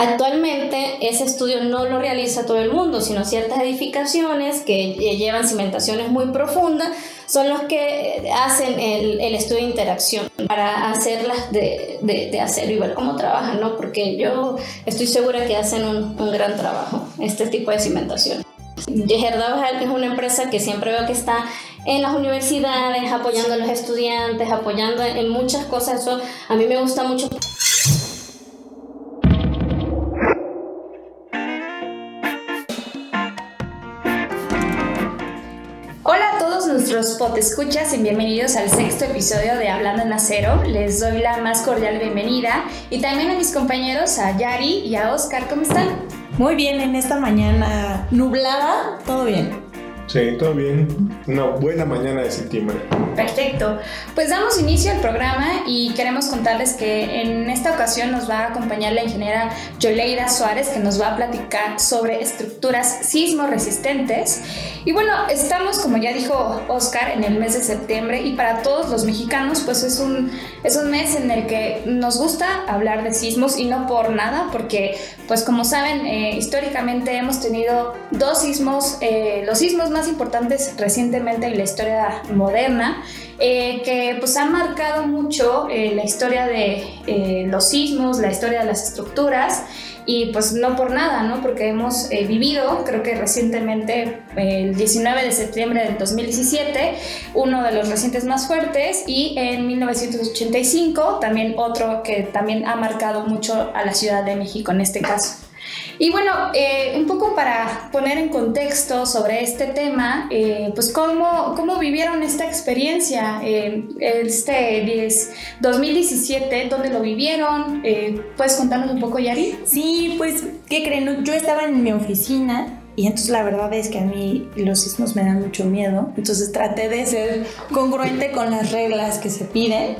Actualmente ese estudio no lo realiza todo el mundo, sino ciertas edificaciones que llevan cimentaciones muy profundas son los que hacen el, el estudio de interacción para hacerlas de, de, de, y ver cómo trabajan, ¿no? Porque yo estoy segura que hacen un, un gran trabajo, este tipo de cimentación. Gerdau es una empresa que siempre veo que está en las universidades, apoyando a los estudiantes, apoyando en muchas cosas. Eso a mí me gusta mucho. Nuestros escuchas y bienvenidos al sexto episodio de Hablando en Acero. Les doy la más cordial bienvenida y también a mis compañeros, a Yari y a Oscar. ¿Cómo están? Muy bien, en esta mañana nublada, todo bien. Sí, todo bien. Una buena mañana de septiembre. Perfecto. Pues damos inicio al programa y queremos contarles que en esta ocasión nos va a acompañar la ingeniera Yoleida Suárez, que nos va a platicar sobre estructuras sismo resistentes. Y bueno, estamos, como ya dijo Oscar, en el mes de septiembre y para todos los mexicanos, pues es un, es un mes en el que nos gusta hablar de sismos y no por nada, porque, pues como saben, eh, históricamente hemos tenido dos sismos, eh, los sismos más importantes recientemente en la historia moderna, eh, que pues han marcado mucho eh, la historia de eh, los sismos, la historia de las estructuras y pues no por nada, ¿no? Porque hemos vivido, creo que recientemente, el 19 de septiembre del 2017, uno de los recientes más fuertes y en 1985 también otro que también ha marcado mucho a la Ciudad de México en este caso. Y bueno, eh, un poco para poner en contexto sobre este tema, eh, pues cómo, cómo vivieron esta experiencia, eh, este 2017, dónde lo vivieron, ¿puedes contarnos un poco, Yari? Sí, pues, ¿qué creen? Yo estaba en mi oficina y entonces la verdad es que a mí los sismos me dan mucho miedo. Entonces traté de ser congruente con las reglas que se piden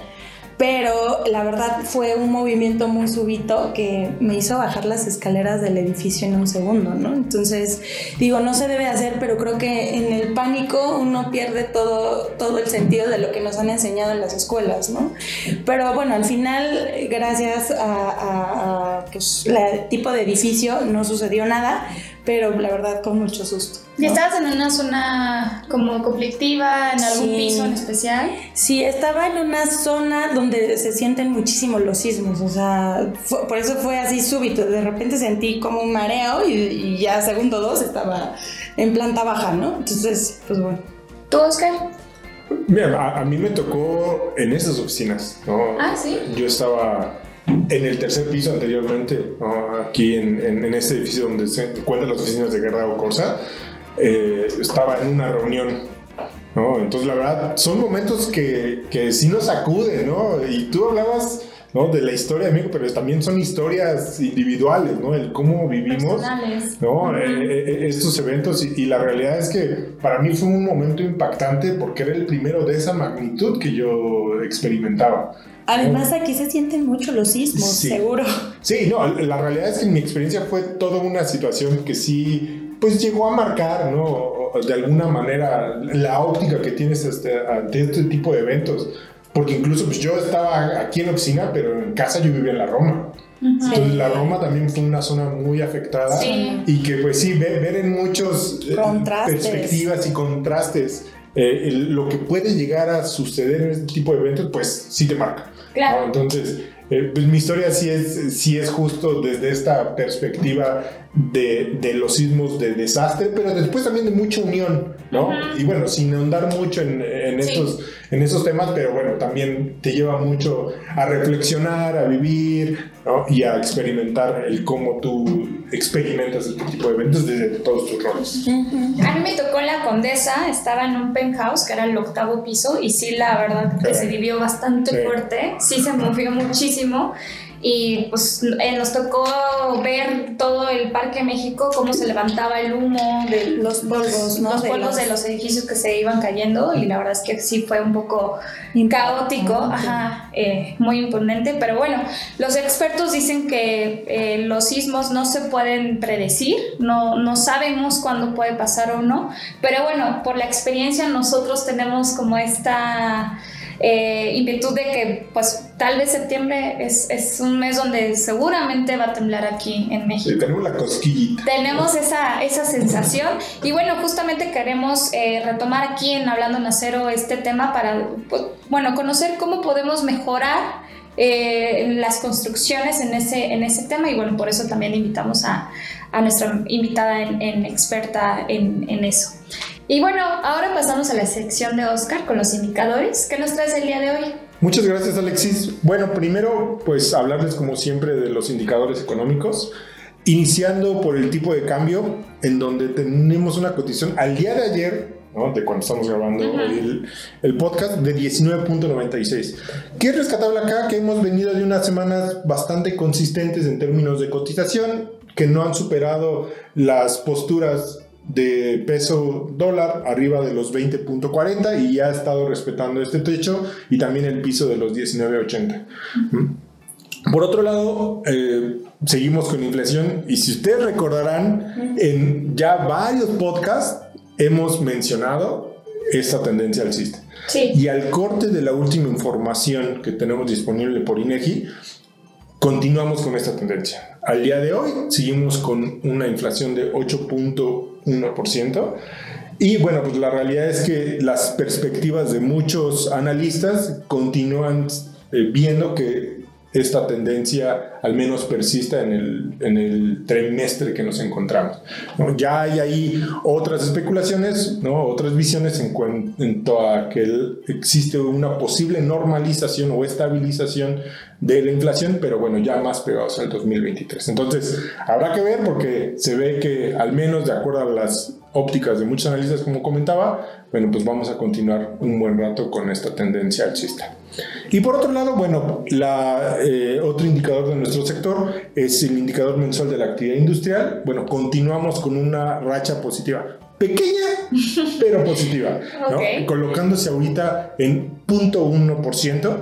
pero la verdad fue un movimiento muy súbito que me hizo bajar las escaleras del edificio en un segundo, ¿no? Entonces, digo, no se debe hacer, pero creo que en el pánico uno pierde todo, todo el sentido de lo que nos han enseñado en las escuelas, ¿no? Pero bueno, al final, gracias a, a, pues, el tipo de edificio, no sucedió nada, pero la verdad con mucho susto. ¿Y estabas en una zona como conflictiva, en algún piso en especial? Sí, estaba en una zona donde se sienten muchísimo los sismos, o sea, por eso fue así súbito, de repente sentí como un mareo y, ya segundo dos estaba en planta baja, ¿no? Entonces, pues bueno. ¿Tú, Oscar? Mira, a, mí me tocó en esas oficinas, ¿no? Ah, sí. Yo estaba en el tercer piso anteriormente, aquí en, en, este edificio donde se encuentran las oficinas de Guerra o Corsa, eh, estaba en una reunión. ¿no? Entonces, la verdad, son momentos que, que sí nos sacuden, ¿no? Y tú hablabas ¿no? de la historia de México, pero también son historias individuales, ¿no? El cómo vivimos ¿no? Eh, eh, estos eventos y, la realidad es que para mí fue un momento impactante porque era el primero de esa magnitud que yo experimentaba. Además, aquí se sienten mucho los sismos, seguro. Sí, no, la realidad es que en mi experiencia fue toda una situación que sí, pues llegó a marcar, ¿no? De alguna manera la óptica que tienes este, ante este tipo de eventos. Porque incluso pues yo estaba aquí en la oficina, pero en casa yo vivía en la Roma. Entonces la Roma también fue una zona muy afectada y que pues sí, ver, ver en muchas eh, perspectivas y contrastes eh, lo que puede llegar a suceder en este tipo de eventos, pues sí te marca. Claro. Entonces, eh, pues mi historia sí es, sí es justo desde esta perspectiva de, de, los sismos de desastre, pero después también de mucha unión, ¿no? Y bueno, sin ahondar mucho en, en estos en esos temas, pero bueno, también te lleva mucho a reflexionar, a vivir ¿no? y a experimentar el cómo tú experimentas este tipo de eventos desde todos tus roles. A mí me tocó la Condesa, estaba en un penthouse que era el octavo piso y sí, la verdad que se vivió bastante fuerte, sí se movió muchísimo y pues eh, nos tocó ver todo el Parque México, cómo se levantaba el humo de los polvos, los polvos de los... edificios que se iban cayendo y la verdad es que sí fue un poco caótico, ajá, eh, muy imponente, pero bueno, los expertos dicen que eh, los sismos no se pueden predecir, no, no sabemos cuándo puede pasar o no, pero bueno, por la experiencia nosotros tenemos como esta eh, en virtud de que pues tal vez septiembre es, es, un mes donde seguramente va a temblar aquí en México. tenemos la cosquillita. Tenemos esa, esa sensación y bueno, justamente queremos eh, retomar aquí en Hablando en Acero este tema para, pues, bueno, conocer cómo podemos mejorar eh, las construcciones en ese, en ese tema y bueno, por eso también invitamos a, a nuestra invitada en, experta en, en, eso. Y bueno, ahora pasamos a la sección de Oscar con los indicadores. ¿Qué nos traes el día de hoy? Muchas gracias Alexis. Bueno, primero pues hablarles como siempre de los indicadores económicos. Iniciando por el tipo de cambio, en donde tenemos una cotización al día de ayer de cuando estamos grabando el, el, podcast, de 19.96. ¿Qué es rescatable acá? Que hemos venido de unas semanas bastante consistentes en términos de cotización, que no han superado las posturas de peso dólar arriba de los 20.40 y ya ha estado respetando este techo y también el piso de los 19.80. Por otro lado, eh, seguimos con inflación y si ustedes recordarán, en ya varios podcasts hemos mencionado esta tendencia alcista. Sí. Y al corte de la última información que tenemos disponible por INEGI, continuamos con esta tendencia. Al día de hoy seguimos con una inflación de 8.1%. Y bueno, pues la realidad es que las perspectivas de muchos analistas continúan eh, viendo que esta tendencia al menos persista en el, en el trimestre que nos encontramos. Ya hay ahí otras especulaciones, ¿no? otras visiones en cuanto a que existe una posible normalización o estabilización de la inflación, pero bueno, ya más pegados al 2023. Entonces, habrá que ver porque se ve que al menos de acuerdo a las ópticas de muchos analistas, como comentaba, bueno, pues vamos a continuar un buen rato con esta tendencia alcista. Y por otro lado, bueno, la, eh, otro indicador de nuestro sector es el indicador mensual de la actividad industrial. Bueno, continuamos con una racha positiva. Pequeña, pero positiva, ¿no? colocándose ahorita en 0.1%.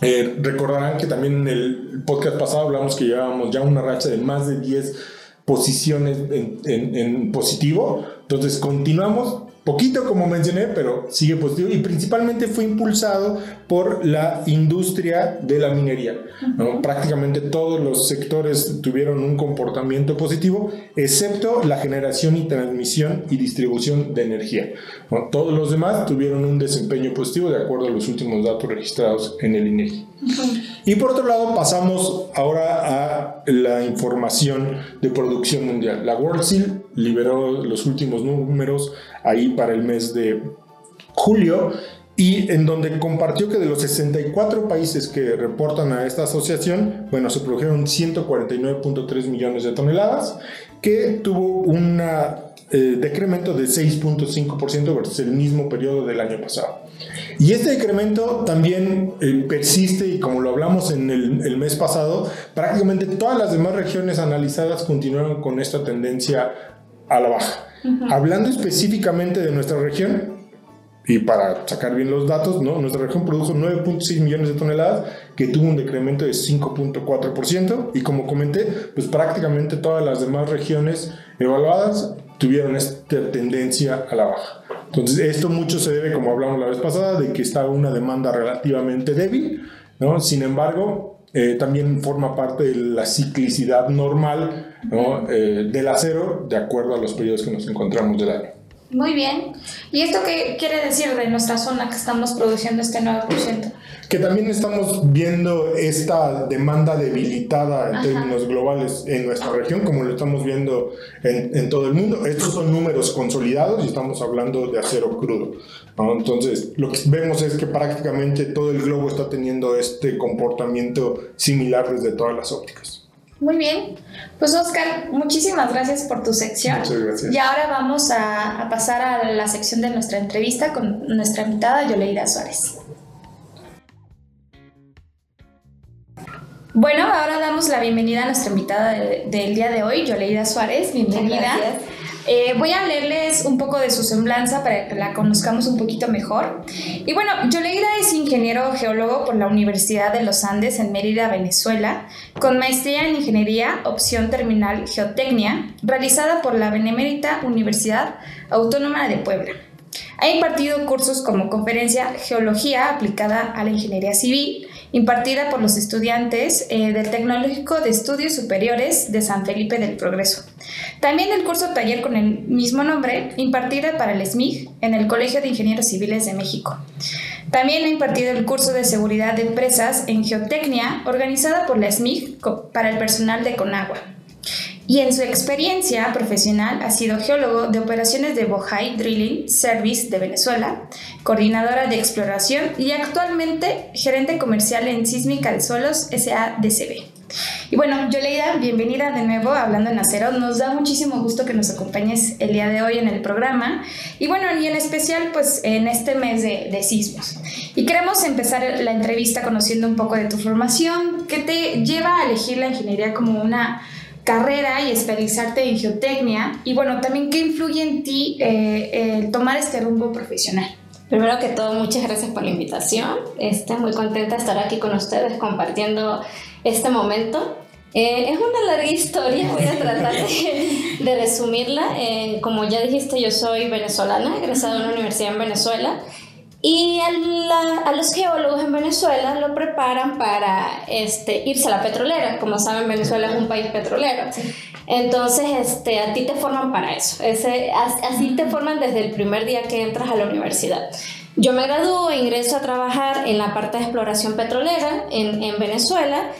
Eh, recordarán que también en el podcast pasado hablamos que llevábamos ya una racha de más de 10 posiciones en, en positivo. Entonces continuamos poquito como mencioné, pero sigue positivo y principalmente fue impulsado por la industria de la minería. Prácticamente todos los sectores tuvieron un comportamiento positivo, excepto la generación y transmisión y distribución de energía. Todos los demás tuvieron un desempeño positivo de acuerdo a los últimos datos registrados en el INEGI. Y por otro lado, pasamos ahora a la información de producción mundial. La World Steel liberó los últimos números ahí para el mes de julio y en donde compartió que de los 64 países que reportan a esta asociación, bueno, se produjeron 149.3 millones de toneladas, que tuvo un eh, decremento de 6.5% versus el mismo periodo del año pasado. Y este decremento también eh, persiste y como lo hablamos en el, el, mes pasado, prácticamente todas las demás regiones analizadas continuaron con esta tendencia a la baja. Hablando específicamente de nuestra región, y para sacar bien los datos, ¿no? nuestra región produjo 9.6 millones de toneladas, que tuvo un decremento de 5.4%, y como comenté, pues prácticamente todas las demás regiones evaluadas tuvieron esta tendencia a la baja. Entonces, esto mucho se debe, como hablamos la vez pasada, de que está una demanda relativamente débil, ¿no? Sin embargo, eh, también forma parte de la ciclicidad normal ¿no? Eh, del acero de acuerdo a los periodos que nos encontramos del año. Muy bien. ¿Y esto qué quiere decir de nuestra zona que estamos produciendo este 9%? Que también estamos viendo esta demanda debilitada en términos globales en nuestra región, como lo estamos viendo en, en, todo el mundo. Estos son números consolidados y estamos hablando de acero crudo. Entonces, lo que vemos es que prácticamente todo el globo está teniendo este comportamiento similar desde todas las ópticas. Muy bien. Pues Oscar, muchísimas gracias por tu sección. Muchas gracias. Y ahora vamos a, pasar a la sección de nuestra entrevista con nuestra invitada Yoleida Suárez. Bueno, ahora damos la bienvenida a nuestra invitada del día de hoy, Yoleida Suárez. Bienvenida. Gracias. Eh, voy a leerles un poco de su semblanza para que la conozcamos un poquito mejor. Y bueno, Yoleida es ingeniero geólogo por la Universidad de los Andes en Mérida, Venezuela, con maestría en Ingeniería, opción terminal Geotecnia, realizada por la Benemérita Universidad Autónoma de Puebla. Ha impartido cursos como conferencia Geología aplicada a la ingeniería civil, impartida por los estudiantes eh, del Tecnológico de Estudios Superiores de San Felipe del Progreso. También el curso taller con el mismo nombre, impartida para el SMIG en el Colegio de Ingenieros Civiles de México. También ha impartido el curso de seguridad de empresas en geotecnia, organizada por la SMIG para el personal de Conagua y en su experiencia profesional ha sido geólogo de operaciones de Bohai Drilling Service de Venezuela, coordinadora de exploración y actualmente gerente comercial en Sísmica de Suelos SADCB. Y bueno, Yoleida, bienvenida de nuevo a Hablando en Acero. Nos da muchísimo gusto que nos acompañes el día de hoy en el programa. Y bueno, y en especial pues en este mes de, de sismos. Y queremos empezar la entrevista conociendo un poco de tu formación, que te lleva a elegir la ingeniería como una carrera y especializarte en geotecnia y bueno, también qué influye en ti eh, el tomar este rumbo profesional. Primero que todo, muchas gracias por la invitación. Estoy muy contenta de estar aquí con ustedes compartiendo este momento. Eh, es una larga historia, voy a tratar de, resumirla. Eh, como ya dijiste, yo soy venezolana, egresada de una universidad en Venezuela y a, los geólogos en Venezuela lo preparan para este, irse a la petrolera. Como saben, Venezuela es un país petrolero. Entonces, este, a ti te forman para eso. Ese, así te forman desde el primer día que entras a la universidad. Yo me gradúo e ingreso a trabajar en la parte de exploración petrolera en, en Venezuela.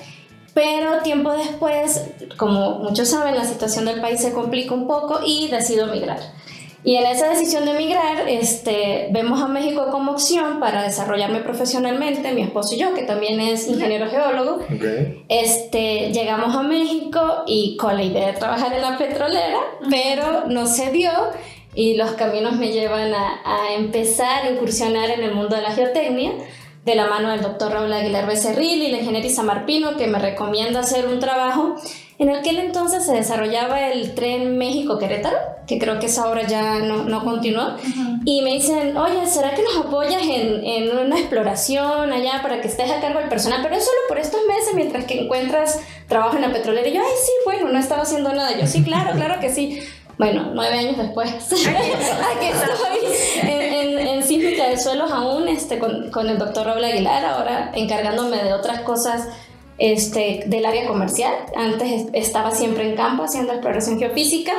Pero tiempo después, como muchos saben, la situación del país se complica un poco y decido emigrar. Y en esa decisión de emigrar, este, vemos a México como opción para desarrollarme profesionalmente, mi esposo y yo, que también es ingeniero geólogo. Este, llegamos a México y con la idea de trabajar en la petrolera, pero no se dio y los caminos me llevan a, a empezar a incursionar en el mundo de la geotecnia de la mano del doctor Raúl Aguilar Becerril y la ingeniera Isamar Pino, que me recomienda hacer un trabajo en aquel entonces se desarrollaba el tren México-Querétaro, que creo que esa obra ya no, no continuó. Y me dicen, oye, ¿será que nos apoyas en, en, una exploración allá para que estés a cargo del personal? Pero es solo por estos meses mientras que encuentras trabajo en la petrolera. Y yo, ay, sí, bueno, no estaba haciendo nada. Yo, sí, claro, claro que sí. Bueno, nueve años después, aquí estoy en, en, en sísmica de suelos aún este, con, con el doctor Raúl Aguilar, ahora encargándome de otras cosas este, del área comercial. Antes estaba siempre en campo haciendo exploración geofísica.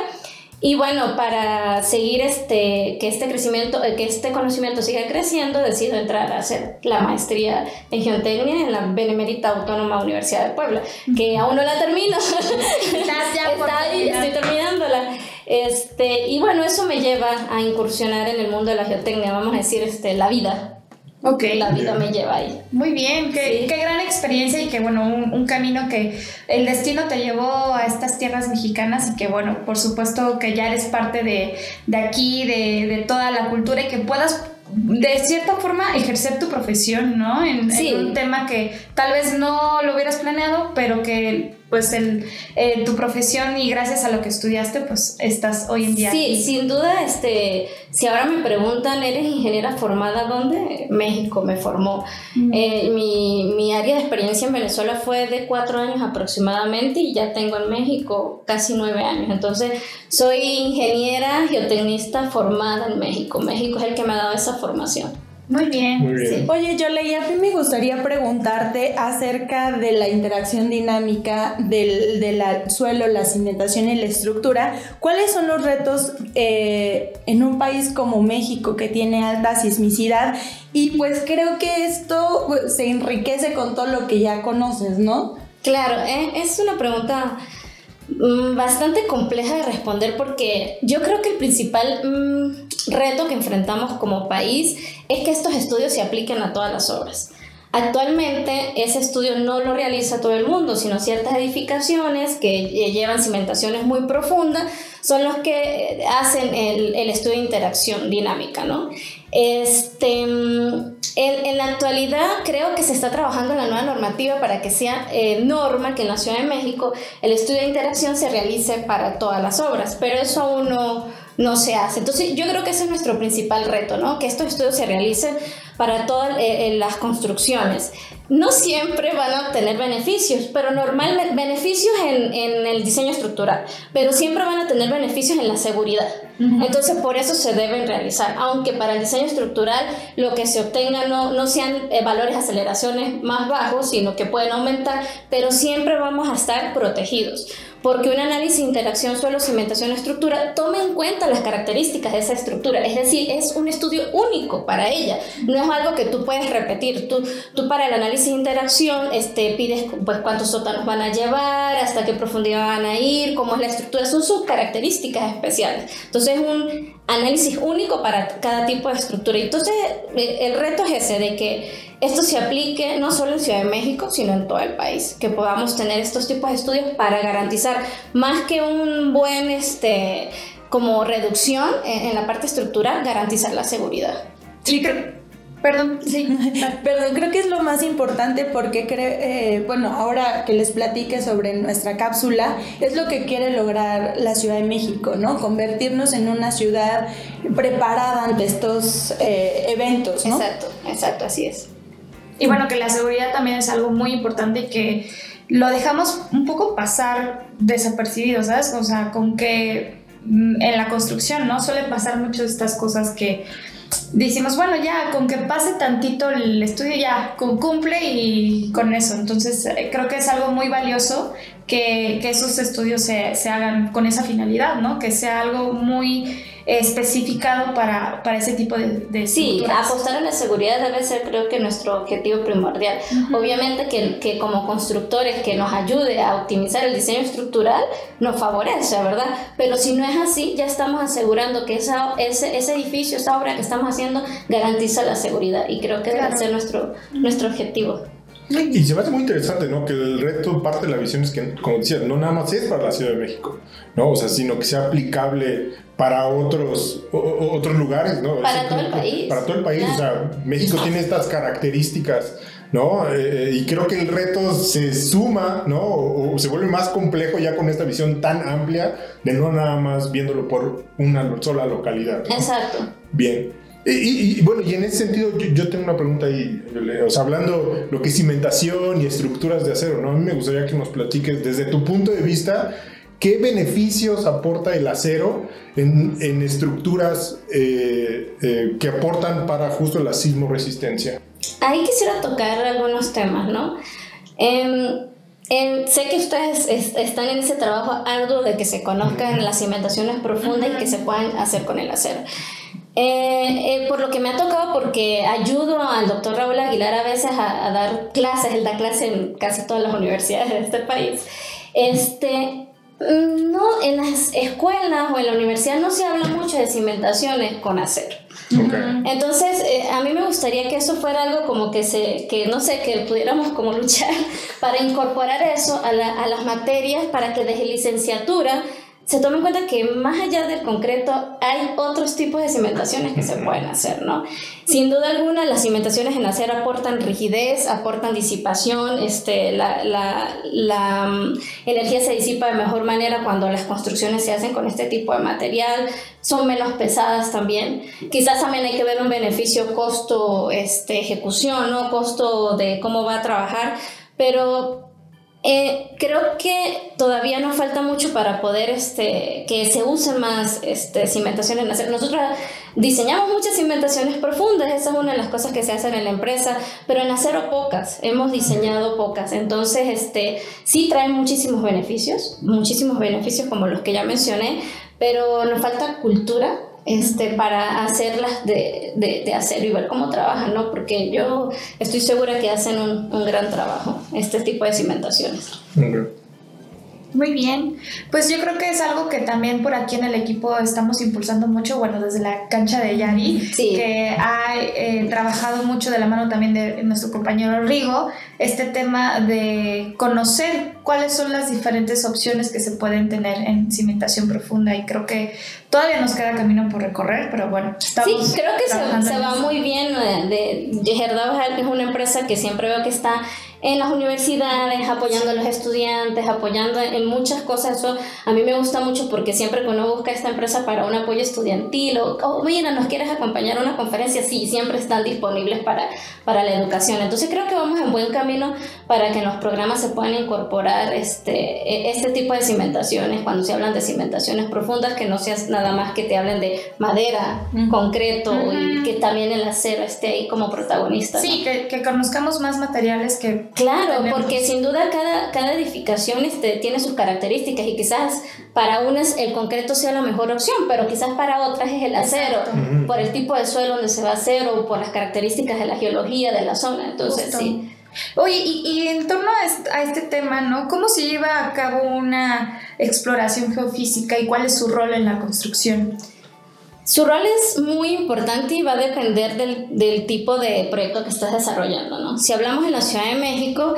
Y bueno, para seguir este, que este crecimiento, eh, que este conocimiento siga creciendo, decido entrar a hacer la maestría en geotecnia en la Benemérita Autónoma Universidad de Puebla, que aún no la termino. Está ahí, estoy terminándola. Este, y bueno, eso me lleva a incursionar en el mundo de la geotecnia, vamos a decir, este, la vida, Ok. La vida me lleva ahí. Muy bien, qué, qué gran experiencia y que bueno, un, un, camino que el destino te llevó a estas tierras mexicanas y que bueno, por supuesto que ya eres parte de, de aquí, de, de toda la cultura y que puedas de cierta forma ejercer tu profesión, ¿no? En, en, un tema que tal vez no lo hubieras planeado, pero que pues el, eh, tu profesión y gracias a lo que estudiaste, pues estás hoy en día. Sí, sin duda, este, si ahora me preguntan, ¿eres ingeniera formada dónde? México me formó. Mm. Eh, mi, mi, área de experiencia en Venezuela fue de cuatro años aproximadamente y ya tengo en México casi nueve años. Entonces, soy ingeniera geotecnista formada en México. México es el que me ha dado esa formación. Muy bien. Muy bien. Sí. Oye, yo leí, a mí me gustaría preguntarte acerca de la interacción dinámica del, del suelo, la cimentación y la estructura. ¿Cuáles son los retos eh, en un país como México que tiene alta sismicidad? Y pues creo que esto pues, se enriquece con todo lo que ya conoces, ¿no? Claro, eh, es una pregunta bastante compleja de responder porque yo creo que el principal mmm, reto que enfrentamos como país es que estos estudios se apliquen a todas las obras. Actualmente ese estudio no lo realiza todo el mundo, sino ciertas edificaciones que llevan cimentaciones muy profundas son los que hacen el, el estudio de interacción dinámica, ¿no? Este, en, en, la actualidad creo que se está trabajando en la nueva normativa para que sea eh, norma que en la Ciudad de México el estudio de interacción se realice para todas las obras, pero eso aún no, no se hace. Entonces yo creo que ese es nuestro principal reto, ¿no? Que estos estudios se realicen para todas eh, eh, las construcciones. No siempre van a obtener beneficios, pero normalmente beneficios en, en, el diseño estructural, pero siempre van a tener beneficios en la seguridad. Entonces por eso se deben realizar, aunque para el diseño estructural lo que se obtenga no, no sean eh, valores de aceleraciones más bajos, sino que pueden aumentar, pero siempre vamos a estar protegidos porque un análisis de interacción suelo, cimentación, estructura toma en cuenta las características de esa estructura, es decir, es un estudio único para ella, no es algo que tú puedes repetir, tú, tú para el análisis de interacción este, pides pues, cuántos sótanos van a llevar, hasta qué profundidad van a ir, cómo es la estructura, son sus características especiales, entonces es un análisis único para cada tipo de estructura, entonces eh, el reto es ese, de que esto se aplique no solo en Ciudad de México, sino en todo el país, que podamos tener estos tipos de estudios para garantizar más que un buen, este, como reducción en, la parte estructural, garantizar la seguridad. Sí, Perdón, sí. Perdón, creo que es lo más importante porque, eh, bueno, ahora que les platique sobre nuestra cápsula, es lo que quiere lograr la Ciudad de México, ¿no? Convertirnos en una ciudad preparada ante estos eh, eventos, ¿no? Exacto, exacto, así es. Y bueno, que la seguridad también es algo muy importante y que lo dejamos un poco pasar desapercibido, ¿sabes? O sea, con que mm, en la construcción, ¿no? Suelen pasar mucho estas cosas que decimos, bueno, ya, con que pase tantito el estudio, ya, cumple y con eso. Entonces, eh, creo que es algo muy valioso que, que esos estudios se, se, hagan con esa finalidad, ¿no? Que sea algo muy especificado para, para ese tipo de, de Sí, apostar a la seguridad debe ser creo que nuestro objetivo primordial. Obviamente que, que, como constructores que nos ayude a optimizar el diseño estructural nos favorece, ¿verdad? Pero si no es así, ya estamos asegurando que esa, ese, ese edificio, esa obra que estamos haciendo garantiza la seguridad y creo que debe ser nuestro, nuestro objetivo. Y se me hace muy interesante, ¿no? Que el reto, parte de la visión es que, como decía, no nada más es para la Ciudad de México, ¿no? O sea, sino que sea aplicable para otros, otros lugares, ¿no? Para todo el país. Para todo el país, o sea, México tiene estas características, ¿no? Eh, y creo que el reto se suma, ¿no? O, se vuelve más complejo ya con esta visión tan amplia de no nada más viéndolo por una sola localidad. Exacto. Bien. Y, bueno, y en ese sentido yo, tengo una pregunta ahí, o sea, hablando lo que es cimentación y estructuras de acero, ¿no? A mí me gustaría que nos platiques desde tu punto de vista, ¿qué beneficios aporta el acero en, en estructuras eh, eh, que aportan para justo la sismo resistencia? Ahí quisiera tocar algunos temas, ¿no? Em, sé que ustedes están en ese trabajo arduo de que se conozcan las cimentaciones profundas y que se puedan hacer con el acero. Eh, eh, por lo que me ha tocado, porque ayudo al doctor Raúl Aguilar a veces a, dar clases, él da clases en casi todas las universidades de este país. Este, mm, no, en las escuelas o en la universidad no se habla mucho de cimentaciones con acero. Entonces, eh, a mí me gustaría que eso fuera algo como que se, que no sé, que pudiéramos como luchar para incorporar eso a, a las materias para que desde licenciatura se toma en cuenta que más allá del concreto hay otros tipos de cimentaciones que se pueden hacer, ¿no? Sin duda alguna, las cimentaciones en acero aportan rigidez, aportan disipación, este, la, la, la mm, energía se disipa de mejor manera cuando las construcciones se hacen con este tipo de material, son menos pesadas también. Quizás también hay que ver un beneficio costo este, ejecución, ¿no? Costo de cómo va a trabajar, pero eh, creo que todavía nos falta mucho para poder este, que se use más este, cimentación en acero. Nosotros diseñamos muchas cimentaciones profundas, esa es una de las cosas que se hacen en la empresa, pero en acero pocas, hemos diseñado pocas. Entonces, este, sí traen muchísimos beneficios, muchísimos beneficios como los que ya mencioné, pero nos falta cultura este, para hacerlas de, de, de, acero y ver cómo trabajan, ¿no? Porque yo estoy segura que hacen un, un gran trabajo, este tipo de cimentaciones. Muy bien, pues yo creo que es algo que también por aquí en el equipo estamos impulsando mucho, bueno, desde la cancha de Yari, que ha eh, trabajado mucho de la mano también de nuestro compañero Rigo, este tema de conocer cuáles son las diferentes opciones que se pueden tener en cimentación profunda y creo que todavía nos queda camino por recorrer, pero bueno, estamos Sí, creo que se, va muy bien, de, de es una empresa que siempre veo que está en las universidades, apoyando a los estudiantes, apoyando en muchas cosas. Eso a mí me gusta mucho porque siempre que uno busca esta empresa para un apoyo estudiantil o, oh, mira, nos quieres acompañar a una conferencia, sí, siempre están disponibles para, para la educación. Entonces creo que vamos en buen camino para que en los programas se puedan incorporar este, e, este tipo de cimentaciones, cuando se hablan de cimentaciones profundas, que no seas nada más que te hablen de madera, concreto y que también el acero esté ahí como protagonista. Sí, que, que, conozcamos más materiales que... Claro, porque sin duda cada, cada edificación este, tiene sus características y quizás para unas el concreto sea la mejor opción, pero quizás para otras es el acero, por el tipo de suelo donde se va a hacer o por las características de la geología de la zona. Entonces, sí. Oye, y, y, en torno a este, tema, ¿no? ¿Cómo se lleva a cabo una exploración geofísica y cuál es su rol en la construcción? Su rol es muy importante y va a depender del, del, tipo de proyecto que estás desarrollando, ¿no? Si hablamos en la Ciudad de México,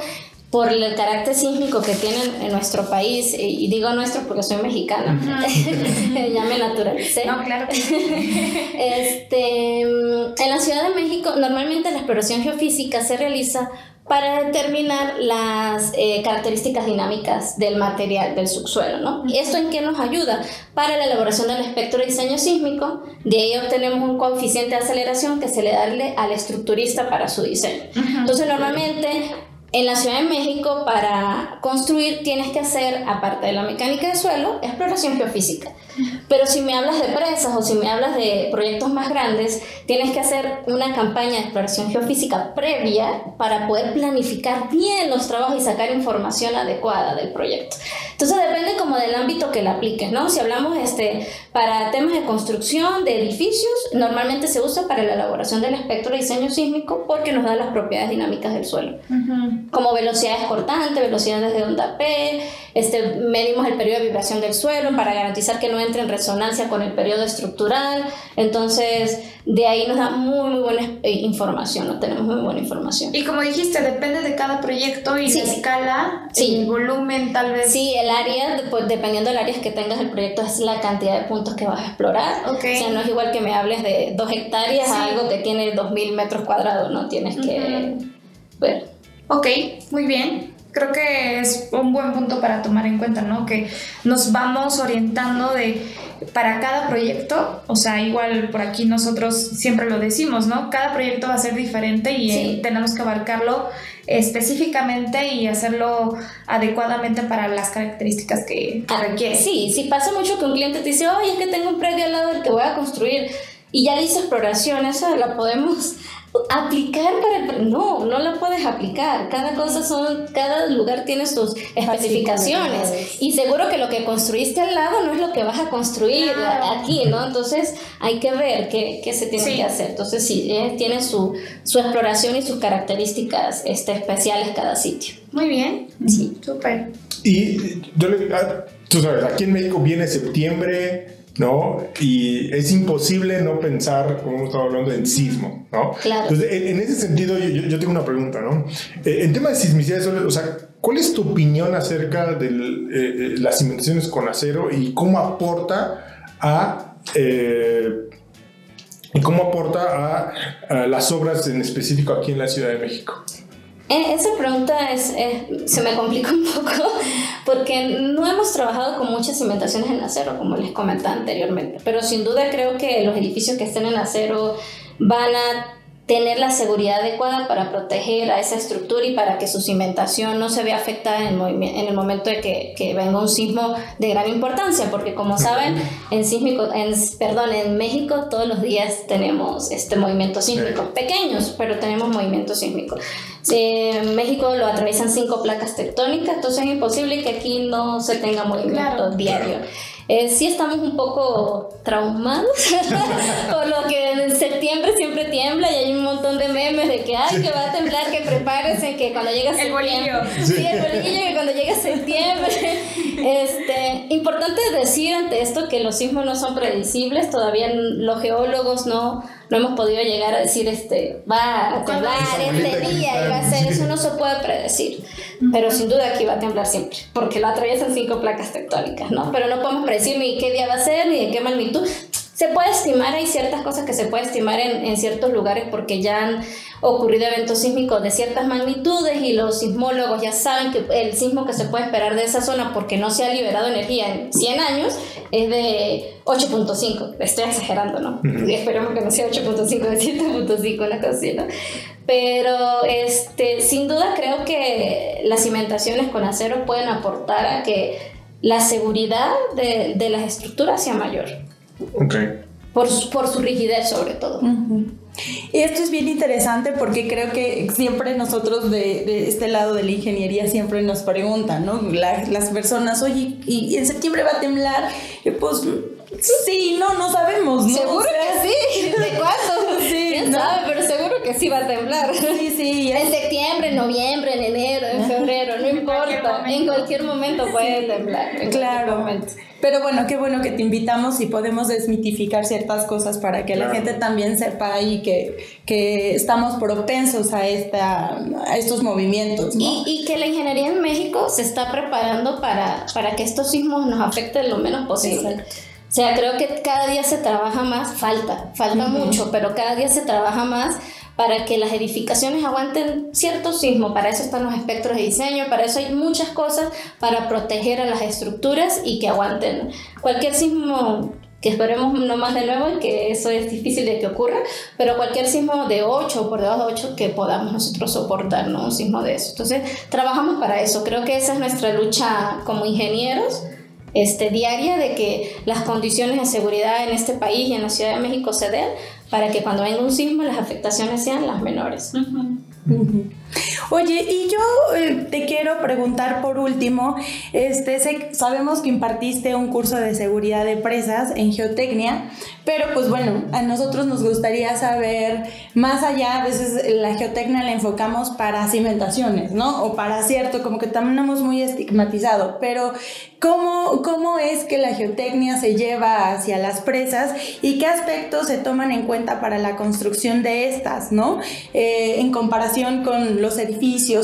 por el carácter sísmico que tiene en nuestro país, y digo nuestro porque soy mexicana, ya me naturalicé. No, claro. este, en la Ciudad de México, normalmente la exploración geofísica se realiza para determinar las eh, características dinámicas del material del subsuelo. ¿no? ¿Y esto en qué nos ayuda? Para la elaboración del espectro de diseño sísmico, de ahí obtenemos un coeficiente de aceleración que se le da al estructurista para su diseño. Entonces, normalmente en la Ciudad de México, para construir, tienes que hacer, aparte de la mecánica de suelo, exploración geofísica. Pero si me hablas de presas o si me hablas de proyectos más grandes, tienes que hacer una campaña de exploración geofísica previa para poder planificar bien los trabajos y sacar información adecuada del proyecto. Entonces depende como del ámbito que le apliques, ¿no? Si hablamos este, para temas de construcción de edificios, normalmente se usa para la elaboración del espectro de diseño sísmico porque nos da las propiedades dinámicas del suelo, como velocidades cortantes, velocidades de onda P, este, medimos el periodo de vibración del suelo para garantizar que no entre en resonancia con el periodo estructural. Entonces, de ahí nos da muy, muy buena eh, información, ¿no? Tenemos muy buena información. Y como dijiste, depende de cada proyecto y la escala, el volumen tal vez. Sí, el área, pues, dependiendo del área que tengas el proyecto, es la cantidad de puntos que vas a explorar. O sea, no es igual que me hables de dos hectáreas a algo que tiene 2.000 metros cuadrados, ¿no? Tienes que ver. Ok, muy bien creo que es un buen punto para tomar en cuenta, ¿no? Que nos vamos orientando de para cada proyecto, o sea, igual por aquí nosotros siempre lo decimos, ¿no? Cada proyecto va a ser diferente y eh, tenemos que abarcarlo específicamente y hacerlo adecuadamente para las características que, ah, requiere. Sí, sí pasa mucho que un cliente te dice, oye, es que tengo un predio al lado del que voy a construir y ya dice exploración, esa la podemos aplicar para el no no la puedes aplicar. Cada cosa son cada lugar tiene sus especificaciones. Y seguro que lo que construiste al lado no es lo que vas a construir aquí no entonces hay que ver qué, qué se tiene que hacer. Entonces sí eh, tiene su, su exploración y sus características este, especiales cada sitio. Muy bien. Sí. Súper. Y yo le, ah, tú sabes aquí en México viene septiembre ¿no? Y es imposible no pensar, como hemos estado hablando, en sismo, ¿no? Claro. Entonces, en, ese sentido, yo, tengo una pregunta, ¿no? Eh, en tema de sismicidad, o sea, ¿cuál es tu opinión acerca de eh, eh, las cimentaciones con acero y cómo aporta a... y cómo aporta a las obras en específico aquí en la Ciudad de México? Eh, esa pregunta es, se me complica un poco porque no hemos trabajado con muchas cimentaciones en acero, como les comentaba anteriormente, pero sin duda creo que los edificios que estén en acero van a tener la seguridad adecuada para proteger a esa estructura y para que su cimentación no se vea afectada en, en el momento de que, que, venga un sismo de gran importancia, porque como saben, en, sísmico, en, perdón, en México todos los días tenemos este movimiento sísmico, pequeños, pero tenemos movimiento sísmico. en México lo atraviesan cinco placas tectónicas, entonces es imposible que aquí no se tenga movimiento diario. Eh, sí estamos un poco traumados, por lo que en septiembre siempre tiembla y hay un montón de memes de que, ay, que va a temblar, que prepárense, que cuando llega septiembre... El bolillo. Sí, el bolillo, que cuando llega septiembre... Este, importante decir ante esto que los sismos no son predecibles, todavía los geólogos no no hemos podido llegar a decir, este, va a temblar este día y va a ser, eso no se puede predecir. Pero sin duda aquí va a temblar siempre, porque lo atraviesan cinco placas tectónicas, ¿no? Pero no podemos predecir ni qué día va a ser, ni de qué magnitud se puede estimar, hay ciertas cosas que se puede estimar en, en ciertos lugares porque ya han ocurrido eventos sísmicos de ciertas magnitudes y los sismólogos ya saben que el sismo que se puede esperar de esa zona porque no se ha liberado energía en 100 años es de 8.5. Estoy exagerando, ¿no? Y esperemos que no sea 8.5, de 7.5, una cosa así, ¿no? Pero este, sin duda creo que las cimentaciones con acero pueden aportar a que la seguridad de, de las estructuras sea mayor. Ok. Por, su- por su rigidez sobre todo. Y esto es bien interesante porque creo que siempre nosotros de, de este lado de la ingeniería siempre nos preguntan, ¿no? La- las personas, oye, ¿y en septiembre va a temblar? Y pues sí, no, no sabemos, ¿no? Seguro O sea, que sí. ¿De cuándo? Sí, ¿Quién ¿no? sabe? Pero seguro que sí va a temblar. Sí, sí, En septiembre, en noviembre, en enero, en febrero, no importa. En cualquier momento puede temblar. en Claro. momento. Pero bueno, qué bueno que te invitamos y podemos desmitificar ciertas cosas para que la gente también sepa y que, que estamos propensos a, esta, a estos movimientos. ¿no? Y, y que la ingeniería en México se está preparando para, para que estos sismos nos afecten lo menos posible. Exacto. O sea, creo que cada día se trabaja más, falta, falta mucho, pero cada día se trabaja más para que las edificaciones aguanten cierto sismo. Para eso están los espectros de diseño, para eso hay muchas cosas para proteger a las estructuras y que aguanten cualquier sismo que esperemos no más de nuevo y que eso es difícil de que ocurra, pero cualquier sismo de 8 o por debajo de 8 que podamos nosotros soportar, ¿no? Un sismo de eso. Entonces, trabajamos para eso. Creo que esa es nuestra lucha como ingenieros este, diaria de que las condiciones de seguridad en este país y en la Ciudad de México se den para que cuando venga un sismo las afectaciones sean las menores. Oye, y yo eh, te quiero preguntar por último, este, sabemos que impartiste un curso de seguridad de presas en geotecnia, pero pues bueno, a nosotros nos gustaría saber más allá, a veces la geotecnia la enfocamos para cimentaciones, ¿no? O para cierto, como que tenemos muy estigmatizado, pero ¿cómo, cómo es que la geotecnia se lleva hacia las presas y qué aspectos se toman en cuenta para la construcción de estas, ¿no? Eh, en comparación con los edificios,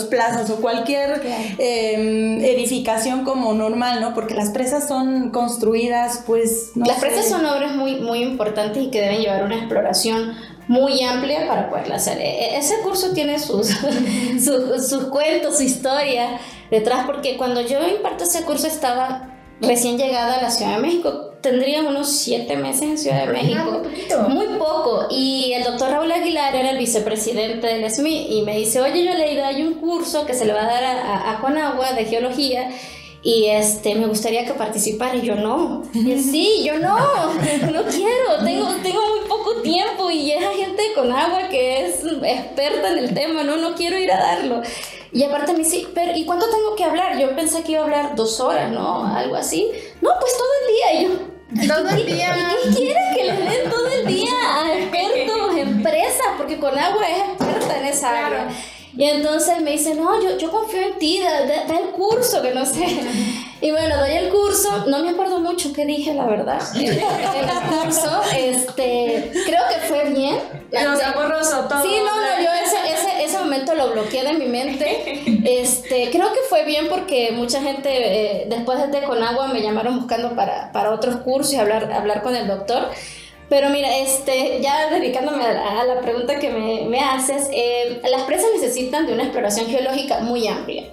plazas o cualquier eh, edificación como normal, ¿no? Porque las presas son construidas, pues... no las sé. presas son obras muy, muy importantes y que deben llevar una exploración muy amplia para poderla hacer. E- e- Ese curso tiene sus, sus, sus cuentos, su historia detrás, porque cuando yo imparto ese curso estaba recién llegada a la Ciudad de México. Tendría unos siete meses en Ciudad de México. muy poquito. Muy poco. Y el doctor Raúl Aguilar era el vicepresidente del SMI y me dice, oye, yo he leído, hay un curso que se le va a dar a, a, a Conagua de geología y este, me gustaría que participara. Y yo, no. Y él, sí, yo no, no quiero. Tengo, tengo muy poco tiempo y esa gente de Conagua que es experta en el tema, no, no quiero ir a darlo. Y aparte me dice, pero ¿y cuánto tengo que hablar? Yo pensé que iba a hablar dos horas, ¿no? Algo así. No, pues todo día. Y yo, Todo el día. ¿Y qué quieres que le den todo el día a expertos, empresas? Porque Conagua es experta en esa Claro. área. Y entonces me dice, no, yo, yo confío en ti, da, da- da el curso, que no sé. Y bueno, doy el curso, no me acuerdo mucho qué dije, la verdad. El, el curso, este, creo que fue bien. O sea, borroso todo. Sí, no, no, yo ese, ese, ese momento lo bloqueé de mi mente. Este, creo que fue bien porque mucha gente eh, después de Conagua me llamaron buscando para, para otros cursos y hablar, hablar con el doctor. Pero mira, este, ya dedicándome a la, a la pregunta que me, me haces, eh, las presas necesitan de una exploración geológica muy amplia.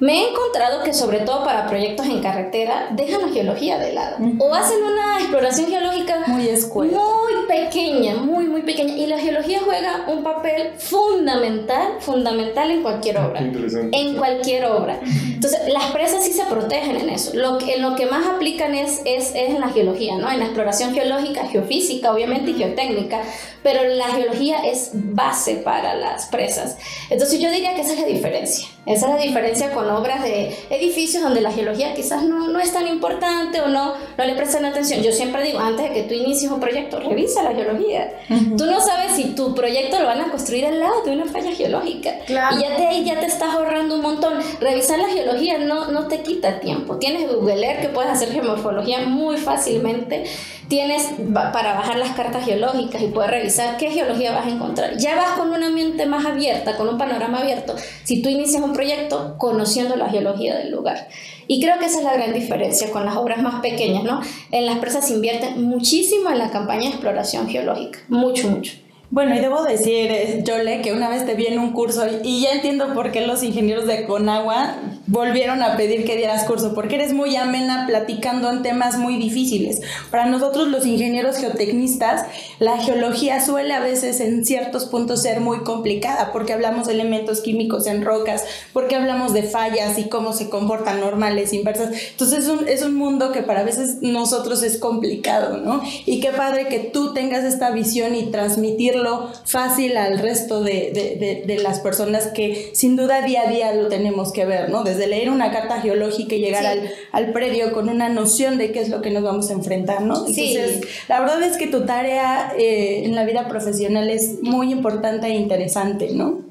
Me he encontrado que sobre todo para proyectos en carretera dejan la geología de lado o hacen una exploración geológica Muy escuela. muy pequeña, muy muy pequeña y la geología juega un papel fundamental, fundamental en cualquier obra. Qué interesante. En cualquier obra. Entonces, las presas sí se protegen en eso. Lo que, en lo que más aplican es, es, es en la geología, ¿no? En la exploración geológica, geofísica, obviamente, y geotécnica, pero la geología es base para las presas. Entonces, yo diría que esa es la diferencia. Esa es la diferencia con obras de edificios donde la geología quizás no, no es tan importante o no, no le prestan atención. Yo siempre digo, antes de que tú inicies un proyecto, revisa la geología. Tú no sabes si tu proyecto lo van a construir al lado de una falla geológica. Claro. Y ya de ahí ya te estás ahorrando un montón. Revisar la geología no, no te quita tiempo. Tienes Google Earth que puedes hacer geomorfología muy fácilmente. Tienes para bajar las cartas geológicas y poder revisar revisar qué geología vas a encontrar. Ya vas con una mente más abierta, con un panorama abierto, si tú inicias un proyecto conociendo la geología del lugar. Y creo que esa es la gran diferencia con las obras más pequeñas, ¿no? En las presas se invierte muchísimo en la campaña de exploración geológica, mucho, mucho. Bueno, y debo decir, Yole, que una vez te vi en un curso y ya entiendo por qué los ingenieros de Conagua volvieron a pedir que dieras curso, porque eres muy amena platicando en temas muy difíciles. Para nosotros los ingenieros geotecnistas, la geología suele a veces en ciertos puntos ser muy complicada, porque hablamos de elementos químicos en rocas, porque hablamos de fallas y cómo se comportan normales, inversas. Entonces es un, es un mundo que para veces nosotros es complicado, ¿no? Y qué padre que tú tengas esta visión y transmitirlo fácil al resto de, de, de, las personas que sin duda día a día lo tenemos que ver, ¿no? Desde de leer una carta geológica y llegar al, al, predio con una noción de qué es lo que nos vamos a enfrentar, ¿no? Entonces, la verdad es que tu tarea eh, en la vida profesional es muy importante e interesante, ¿no?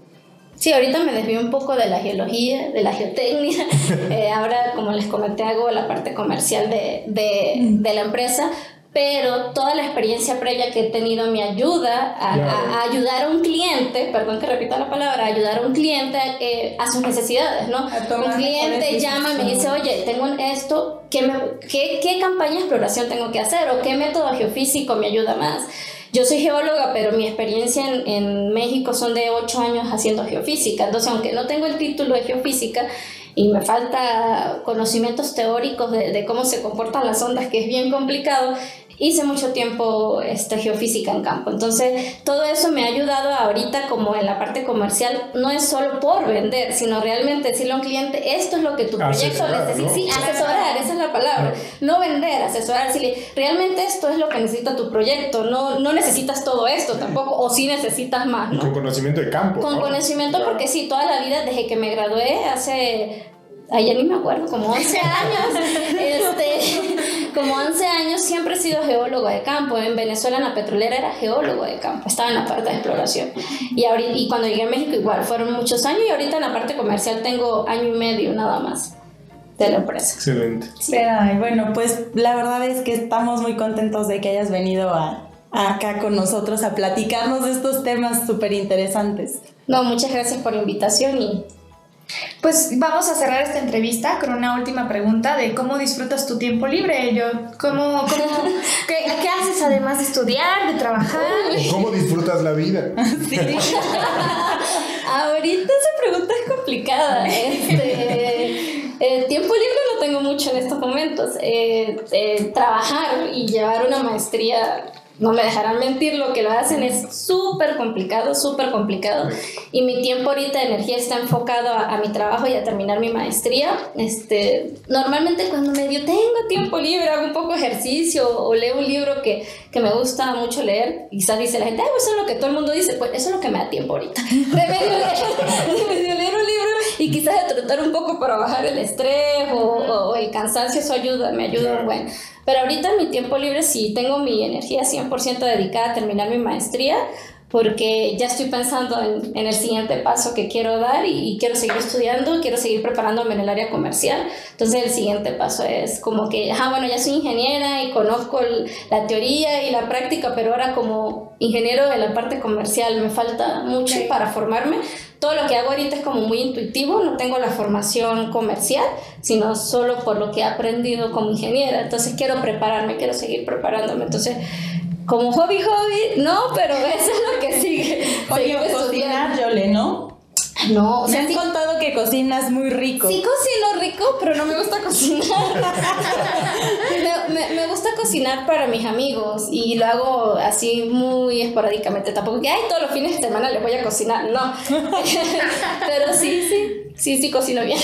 Sí, ahorita me desvío un poco de la geología, de la geotecnia. Eh, ahora, como les comenté, hago la parte comercial de, de, mm. de la empresa, pero toda la experiencia previa que he tenido me ayuda a, ayudar a un cliente, perdón que repita la palabra, ayudar a un cliente eh, a sus necesidades, ¿no? Un cliente llama y me dice, oye, tengo esto, ¿qué, me, qué, ¿qué campaña de exploración tengo que hacer o qué método geofísico me ayuda más? Yo soy geóloga, pero mi experiencia en, en México son de 8 años haciendo geofísica, entonces aunque no tengo el título de geofísica, y me falta conocimientos teóricos de, de, cómo se comportan las ondas, que es bien complicado, hice mucho tiempo este, geofísica en campo. Entonces, todo eso me ha ayudado ahorita como en la parte comercial, no es solo por vender, sino realmente decirle a un cliente, esto es lo que tu proyecto necesita. Sí, asesorar, esa es la palabra. No vender, asesorar, decirle, realmente esto es lo que necesita tu proyecto, no, no necesitas todo esto tampoco, o sí necesitas más. con conocimiento de campo. Con conocimiento, porque sí, toda la vida, desde que me gradué, hace ay, ya ni me acuerdo, como 11 años, este, como 11 años siempre he sido geólogo de campo. En Venezuela, en la petrolera, era geólogo de campo, estaba en la parte de exploración. Y, ahorita, y cuando llegué a México, igual, fueron muchos años y ahorita en la parte comercial tengo año y medio nada más de la empresa. Excelente. bueno, pues la verdad es que estamos muy contentos de que hayas venido a, acá con nosotros a platicarnos de estos temas súper interesantes. No, muchas gracias por la invitación y pues vamos a cerrar esta entrevista con una última pregunta de cómo disfrutas tu tiempo libre, yo. ¿Cómo, cómo qué, qué, haces además de estudiar, de trabajar? ¿Cómo disfrutas la vida? Sí. Ahorita esa pregunta es complicada. Este, el tiempo libre no tengo mucho en estos momentos. Eh, eh, trabajar y llevar una maestría no me dejarán mentir, lo que lo hacen es súper complicado, súper complicado. Y mi tiempo ahorita de energía está enfocado a, mi trabajo y a terminar mi maestría. Este, normalmente cuando medio tengo tiempo libre, hago un poco de ejercicio o leo un libro que, que me gusta mucho leer. Quizás dice la gente, pues eso es lo que todo el mundo dice. Pues eso es lo que me da tiempo ahorita. De medio leer, leer un libro y quizás de trotar un poco para bajar el estrés o, el cansancio, eso ayuda, me ayuda un buen. Pero ahorita en mi tiempo libre sí tengo mi energía 100% dedicada a terminar mi maestría porque ya estoy pensando en, en el siguiente paso que quiero dar y, quiero seguir estudiando, quiero seguir preparándome en el área comercial. Entonces el siguiente paso es como que, ah, bueno, ya soy ingeniera y conozco la teoría y la práctica, pero ahora como ingeniero de la parte comercial me falta mucho para formarme todo lo que hago ahorita es como muy intuitivo, no tengo la formación comercial, sino solo por lo que he aprendido como ingeniera. Entonces quiero prepararme, quiero seguir preparándome. Entonces, como hobby, hobby, no, pero eso es lo que sigue. Oye, cocinar, Yole, ¿no? No, o sea, me han contado que cocinas muy rico. Sí cocino rico, pero no me gusta cocinar. me, me, gusta cocinar para mis amigos y lo hago así muy esporádicamente. Tampoco que, ay, todos los fines de semana le voy a cocinar. No. pero sí, sí. Sí, sí, cocino bien.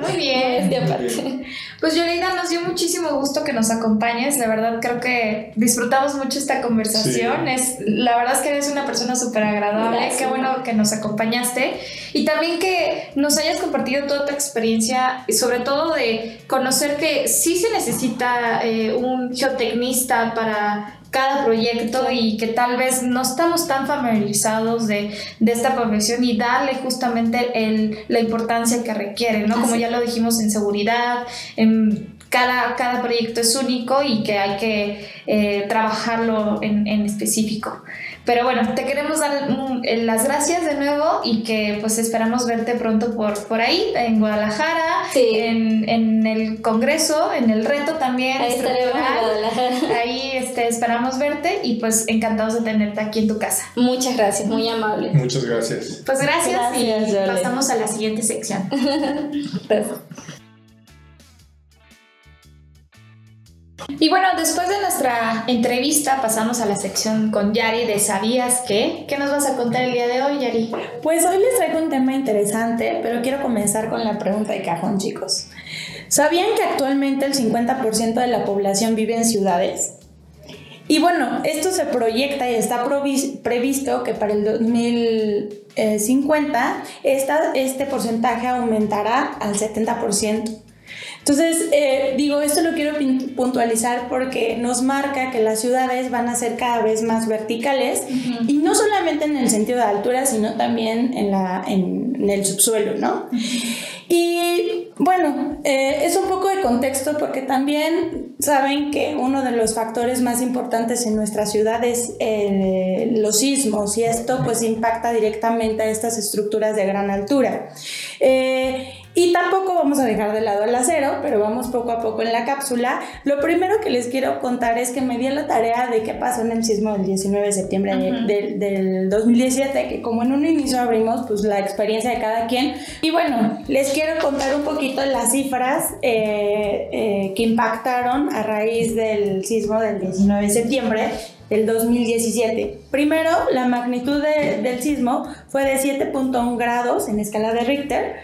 Muy bien. De aparte. Pues Yolanda, nos dio muchísimo gusto que nos acompañes. La verdad, creo que disfrutamos mucho esta conversación. Es, la verdad es que eres una persona súper agradable. Qué bueno que nos acompañaste. Y también que nos hayas compartido toda tu experiencia, sobre todo de conocer que sí se necesita eh, un geotecnista para cada proyecto y que tal vez no estamos tan familiarizados de, de esta profesión y darle justamente el, la importancia que requiere, ¿no? Como ya lo dijimos en seguridad, en cada, cada proyecto es único y que hay que eh, trabajarlo en, en específico. Pero bueno, te queremos dar eh, las gracias de nuevo y que pues esperamos verte pronto por, por ahí, en Guadalajara, en, en, el Congreso, en el reto también. Ahí Ahí este, esperamos verte y pues encantados de tenerte aquí en tu casa. Muchas gracias, muy amable. Muchas gracias. Pues gracias, y pasamos a la siguiente sección. Y bueno, después de nuestra entrevista pasamos a la sección con Yari de ¿Sabías qué? ¿Qué nos vas a contar el día de hoy, Yari? Pues hoy les traigo un tema interesante, pero quiero comenzar con la pregunta de cajón, chicos. ¿Sabían que actualmente el 50% de la población vive en ciudades? Y bueno, esto se proyecta y está previsto que para el 2050 este porcentaje aumentará al 70%. Entonces, eh, digo, esto lo quiero puntualizar porque nos marca que las ciudades van a ser cada vez más verticales y no solamente en el sentido de altura, sino también en, la, en, el subsuelo, ¿no? Y bueno, eh, es un poco de contexto porque también saben que uno de los factores más importantes en nuestra ciudad es eh, los sismos y esto pues impacta directamente a estas estructuras de gran altura. Y tampoco vamos a dejar de lado el acero, pero vamos poco a poco en la cápsula. Lo primero que les quiero contar es que me di la tarea de qué pasó en el sismo del 19 de septiembre del 2017, que como en un inicio abrimos pues la experiencia de cada quien. Y bueno, les quiero contar un poquito las cifras eh, eh, que impactaron a raíz del sismo del 19 de septiembre del 2017. Primero, la magnitud del sismo fue de 7.1 grados en escala de Richter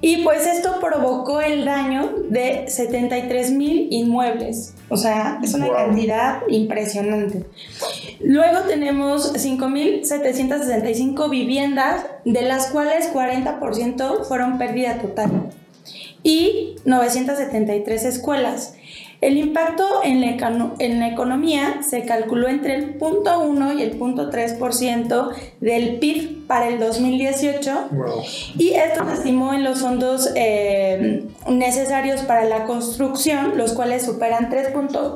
y pues esto provocó el daño de 73 mil inmuebles. O sea, es una cantidad impresionante. Luego tenemos 5.765 viviendas, de las cuales 40% fueron pérdida total. Y 973 escuelas. El impacto en la, en la, economía se calculó entre el 0.1 y el 0.3% del PIB para el 2018 y esto se estimó en los fondos eh, necesarios para la construcción, los cuales superan 3.1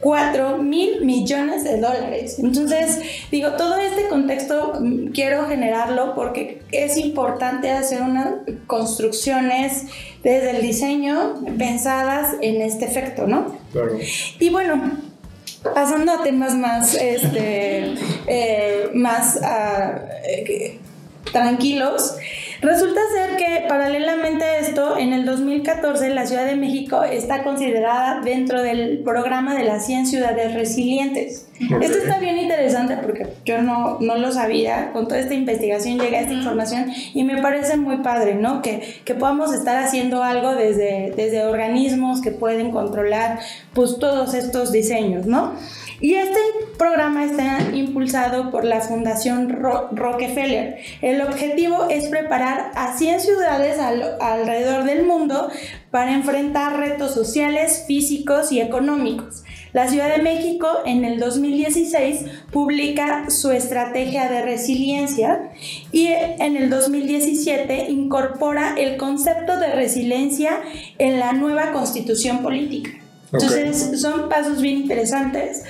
4 mil millones de dólares. Entonces, digo, todo este contexto mm, quiero generarlo porque es importante hacer unas construcciones desde el diseño pensadas en este efecto, ¿no? Claro. Y bueno, pasando a temas más, este, eh, más uh, tranquilos. Resulta ser que paralelamente a esto, en el 2014 la Ciudad de México está considerada dentro del programa de las 100 ciudades resilientes. Esto está bien interesante porque yo no, no lo sabía, con toda esta investigación llegué a esta información y me parece muy padre, ¿no? Que, que podamos estar haciendo algo desde, desde organismos que pueden controlar pues todos estos diseños, ¿no? Y este programa está impulsado por la Fundación Rockefeller. El objetivo es preparar a 100 ciudades alrededor del mundo para enfrentar retos sociales, físicos y económicos. La Ciudad de México en el 2016 publica su estrategia de resiliencia y en el 2017 incorpora el concepto de resiliencia en la nueva constitución política. Entonces son pasos bien interesantes.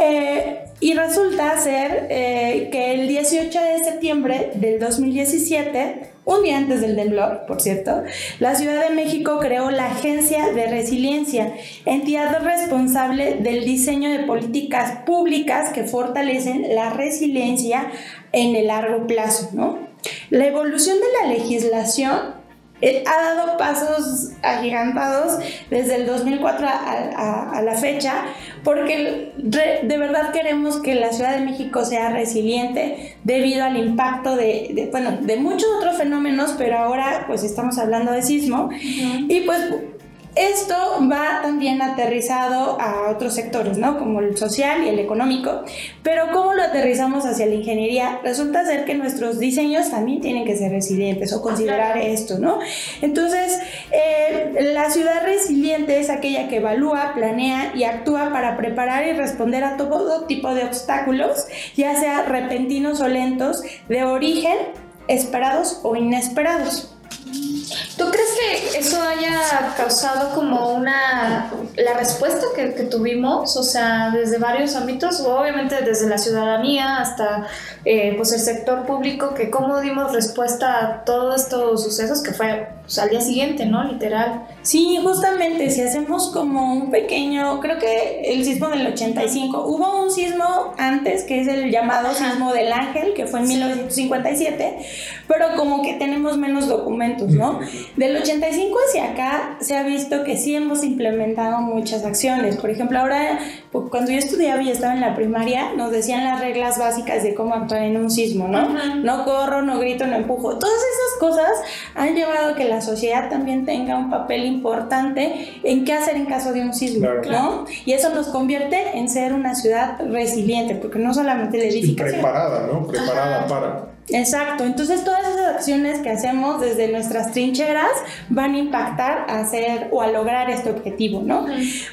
Eh, y resulta ser eh, que el 18 de septiembre del 2017, un día antes del temblor, por cierto, la Ciudad de México creó la Agencia de Resiliencia, entidad responsable del diseño de políticas públicas que fortalecen la resiliencia en el largo plazo. ¿no? La evolución de la legislación ha dado pasos agigantados desde el 2004 a, la fecha, porque de verdad queremos que la Ciudad de México sea resiliente debido al impacto de, bueno, de muchos otros fenómenos, pero ahora pues estamos hablando de sismo. Y pues esto va también aterrizado a otros sectores, ¿no? Como el social y el económico. Pero ¿cómo lo aterrizamos hacia la ingeniería? Resulta ser que nuestros diseños también tienen que ser resilientes o considerar esto, ¿no? Entonces, eh, la ciudad resiliente es aquella que evalúa, planea y actúa para preparar y responder a todo tipo de obstáculos, ya sea repentinos o lentos, de origen, esperados o inesperados. ¿Tú crees que eso haya causado como una, la respuesta que, tuvimos, o sea, desde varios ámbitos, obviamente desde la ciudadanía hasta eh, pues el sector público, que cómo dimos respuesta a todos estos sucesos que fue pues, al día siguiente, ¿no? Literal. Sí, justamente, si hacemos como un pequeño, creo que el sismo del 85, hubo un sismo antes que es el llamado sismo del ángel, que fue en 1957, pero como que tenemos menos documentos, ¿no? Del 85 hacia acá se ha visto que sí hemos implementado muchas acciones. Por ejemplo, ahora pues, cuando yo estudiaba y estaba en la primaria, nos decían las reglas básicas de cómo actuar en un sismo, ¿no? No corro, no grito, no empujo. Todas esas cosas han llevado a que la sociedad también tenga un papel importante en qué hacer en caso de un sismo, ¿no? Y eso nos convierte en ser una ciudad resiliente, porque no solamente la edificación. preparada, ¿no? Preparada para. Exacto, entonces todas esas acciones que hacemos desde nuestras trincheras van a impactar a hacer o a lograr este objetivo, ¿no?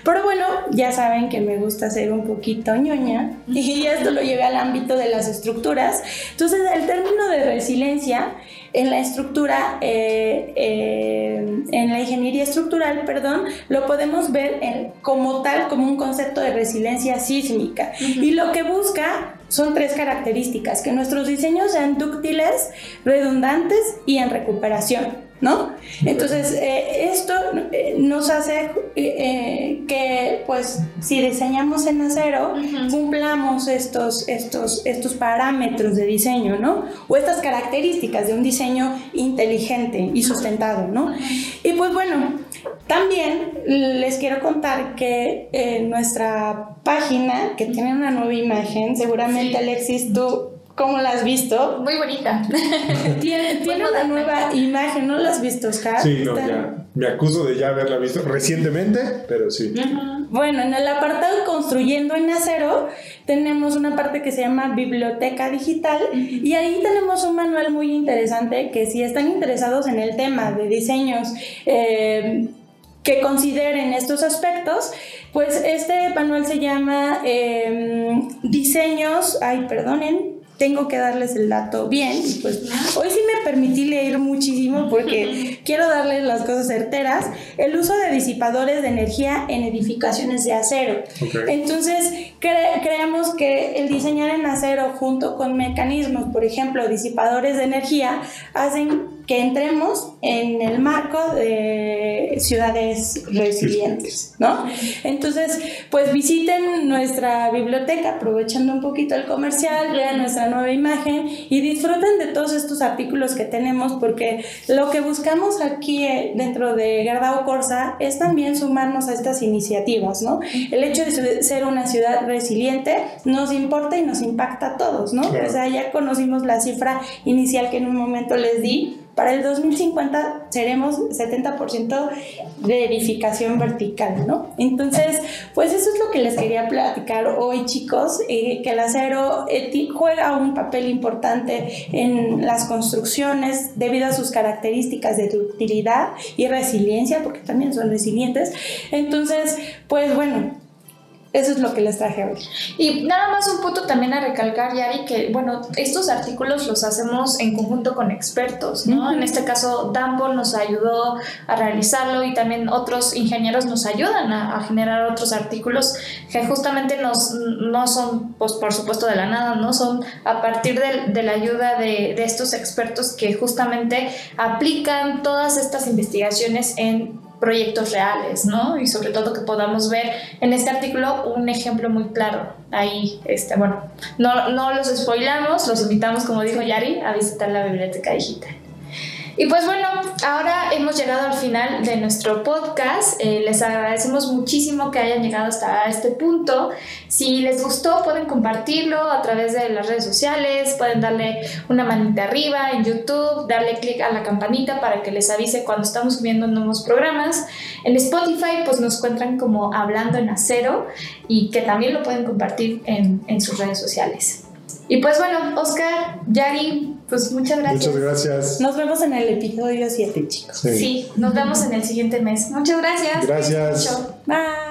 Pero bueno, ya saben que me gusta ser un poquito ñoña y esto lo llevé al ámbito de las estructuras. Entonces el término de resiliencia en la estructura, eh, eh, en la ingeniería estructural, perdón, lo podemos ver como tal, como un concepto de resiliencia sísmica. Y lo que busca son tres características, que nuestros diseños sean dúctiles, redundantes y en recuperación. ¿No? Entonces, eh, esto eh, nos hace eh, que, pues, si diseñamos en acero, cumplamos estos, estos, estos parámetros de diseño, ¿no? O estas características de un diseño inteligente y sustentado, ¿no? Y pues bueno, también les quiero contar que en nuestra página, que tiene una nueva imagen, seguramente Alexis, tú ¿Cómo la has visto? Muy bonita. tiene, tiene una nueva imagen, ¿no la has visto, Oscar? Sí, no, ya. Me acuso de ya haberla visto recientemente, pero sí. Bueno, en el apartado Construyendo en Acero tenemos una parte que se llama Biblioteca Digital y ahí tenemos un manual muy interesante que si están interesados en el tema de diseños, eh, que consideren estos aspectos, pues este manual se llama eh, Diseños, ay, perdonen, tengo que darles el dato bien. Y pues hoy sí me permití leer muchísimo porque quiero darles las cosas certeras. El uso de disipadores de energía en edificaciones de acero. Entonces, creemos que el diseñar en acero junto con mecanismos, por ejemplo, disipadores de energía, hacen que entremos en el marco de ciudades resilientes, ¿no? Entonces, pues visiten nuestra biblioteca, aprovechando un poquito el comercial, vean nuestra nueva imagen y disfruten de todos estos artículos que tenemos, porque lo que buscamos aquí eh, dentro de Gardao Corsa es también sumarnos a estas iniciativas, ¿no? El hecho de ser una ciudad resiliente nos importa y nos impacta a todos, ¿no? O sea, ya conocimos la cifra inicial que en un momento les di, para el 2050 seremos 70% de edificación vertical, ¿no? Entonces, pues eso es lo que les quería platicar hoy, chicos, eh, que el acero juega un papel importante en las construcciones debido a sus características de ductilidad y resiliencia, porque también son resilientes. Entonces, pues bueno, eso es lo que les traje hoy. Y nada más un punto también a recalcar, Yari, que bueno, estos artículos los hacemos en conjunto con expertos, ¿no? En este caso, Dumble nos ayudó a realizarlo y también otros ingenieros nos ayudan a, generar otros artículos que justamente nos, no son, pues por supuesto, de la nada, ¿no? Son a partir de, de la ayuda de, de estos expertos que justamente aplican todas estas investigaciones en proyectos reales, ¿no? Y sobre todo que podamos ver en este artículo un ejemplo muy claro. Ahí, este, bueno, no, no los spoilamos, los invitamos, como dijo Yari, a visitar la biblioteca digital. Y pues bueno, ahora hemos llegado al final de nuestro podcast. Eh, les agradecemos muchísimo que hayan llegado hasta este punto. Si les gustó, pueden compartirlo a través de las redes sociales, pueden darle una manita arriba en YouTube, darle clic a la campanita para que les avise cuando estamos subiendo nuevos programas. En Spotify, pues nos encuentran como Hablando en Acero y que también lo pueden compartir en, en sus redes sociales. Y pues bueno, Oscar, Yari, pues muchas gracias. Muchas gracias. Nos vemos en el episodio 7, chicos. Sí. nos vemos en el siguiente mes. Muchas gracias. Gracias. Bye.